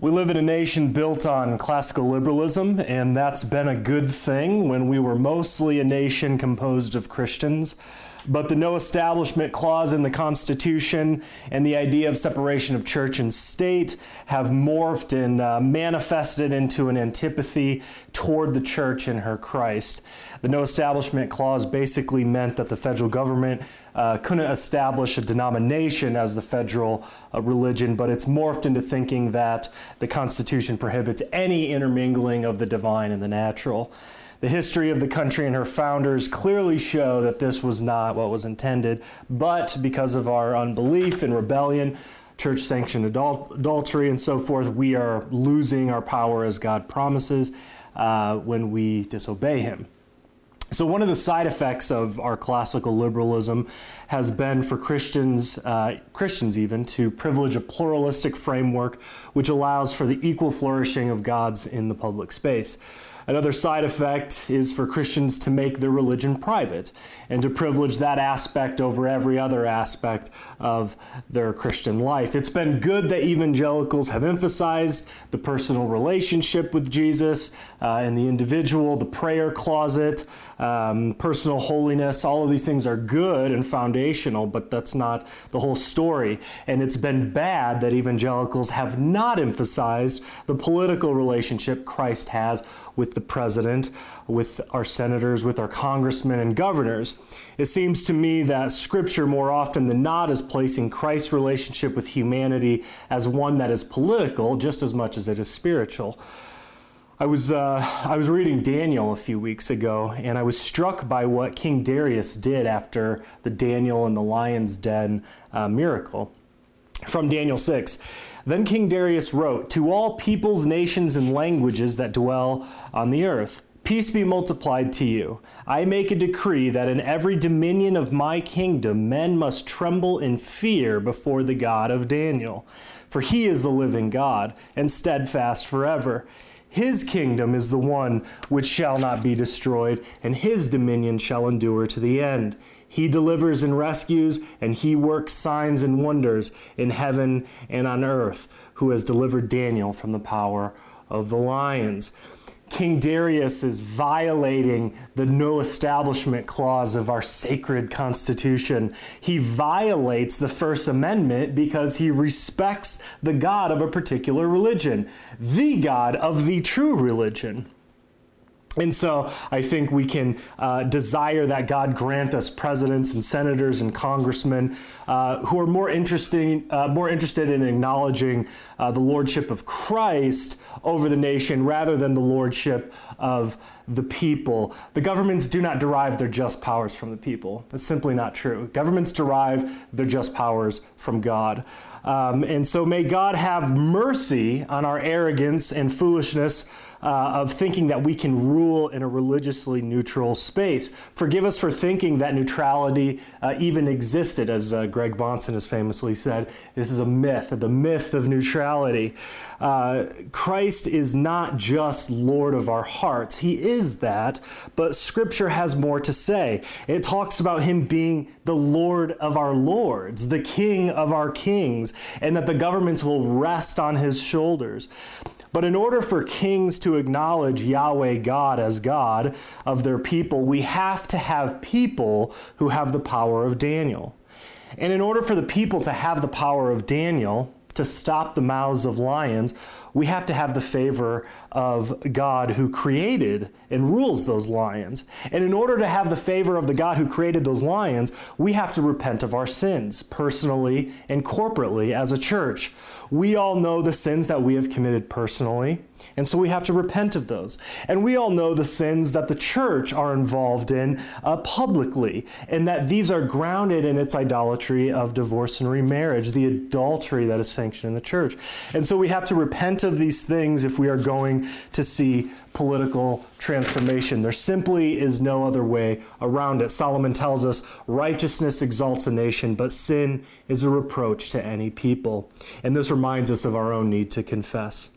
We live in a nation built on classical liberalism, and that's been a good thing when we were mostly a nation composed of Christians. But the no establishment clause in the Constitution and the idea of separation of church and state have morphed and uh, manifested into an antipathy toward the church and her Christ. The no establishment clause basically meant that the federal government uh, couldn't establish a denomination as the federal uh, religion, but it's morphed into thinking that the Constitution prohibits any intermingling of the divine and the natural. The history of the country and her founders clearly show that this was not what was intended, but because of our unbelief and rebellion, church sanctioned adul- adultery and so forth, we are losing our power as God promises uh, when we disobey Him. So, one of the side effects of our classical liberalism has been for Christians, uh, Christians even, to privilege a pluralistic framework which allows for the equal flourishing of gods in the public space. Another side effect is for Christians to make their religion private and to privilege that aspect over every other aspect of their Christian life. It's been good that evangelicals have emphasized the personal relationship with Jesus uh, and the individual, the prayer closet, um, personal holiness. All of these things are good and foundational, but that's not the whole story. And it's been bad that evangelicals have not emphasized the political relationship Christ has with the president, with our senators, with our congressmen and governors. It seems to me that Scripture, more often than not, is placing Christ's relationship with humanity as one that is political just as much as it is spiritual. I was, uh, I was reading Daniel a few weeks ago, and I was struck by what King Darius did after the Daniel and the lion's den uh, miracle. From Daniel 6. Then King Darius wrote, To all peoples, nations, and languages that dwell on the earth, Peace be multiplied to you. I make a decree that in every dominion of my kingdom men must tremble in fear before the God of Daniel. For he is the living God, and steadfast forever. His kingdom is the one which shall not be destroyed, and his dominion shall endure to the end. He delivers and rescues, and he works signs and wonders in heaven and on earth, who has delivered Daniel from the power of the lions. King Darius is violating the no establishment clause of our sacred constitution. He violates the First Amendment because he respects the God of a particular religion, the God of the true religion. And so I think we can uh, desire that God grant us presidents and senators and congressmen uh, who are more interesting, uh, more interested in acknowledging uh, the lordship of Christ over the nation rather than the lordship of the people. The governments do not derive their just powers from the people. That's simply not true. Governments derive their just powers from God. Um, and so may God have mercy on our arrogance and foolishness uh, of thinking that we can rule in a religiously neutral space. Forgive us for thinking that neutrality uh, even existed, as uh, Greg Bahnsen has famously said. This is a myth, the myth of neutrality. Uh, Christ is not just Lord of our hearts, He is that, but Scripture has more to say. It talks about Him being the Lord of our lords, the King of our kings, and that the governments will rest on His shoulders. But in order for kings to acknowledge Yahweh God as God of their people, we have to have people who have the power of Daniel. And in order for the people to have the power of Daniel, to stop the mouths of lions, we have to have the favor of God who created and rules those lions. And in order to have the favor of the God who created those lions, we have to repent of our sins, personally and corporately as a church. We all know the sins that we have committed personally, and so we have to repent of those. And we all know the sins that the church are involved in uh, publicly, and that these are grounded in its idolatry of divorce and remarriage, the adultery that is sanctioned in the church. And so we have to repent of these things if we are going to see political transformation. There simply is no other way around it. Solomon tells us righteousness exalts a nation, but sin is a reproach to any people. And this reminds us of our own need to confess.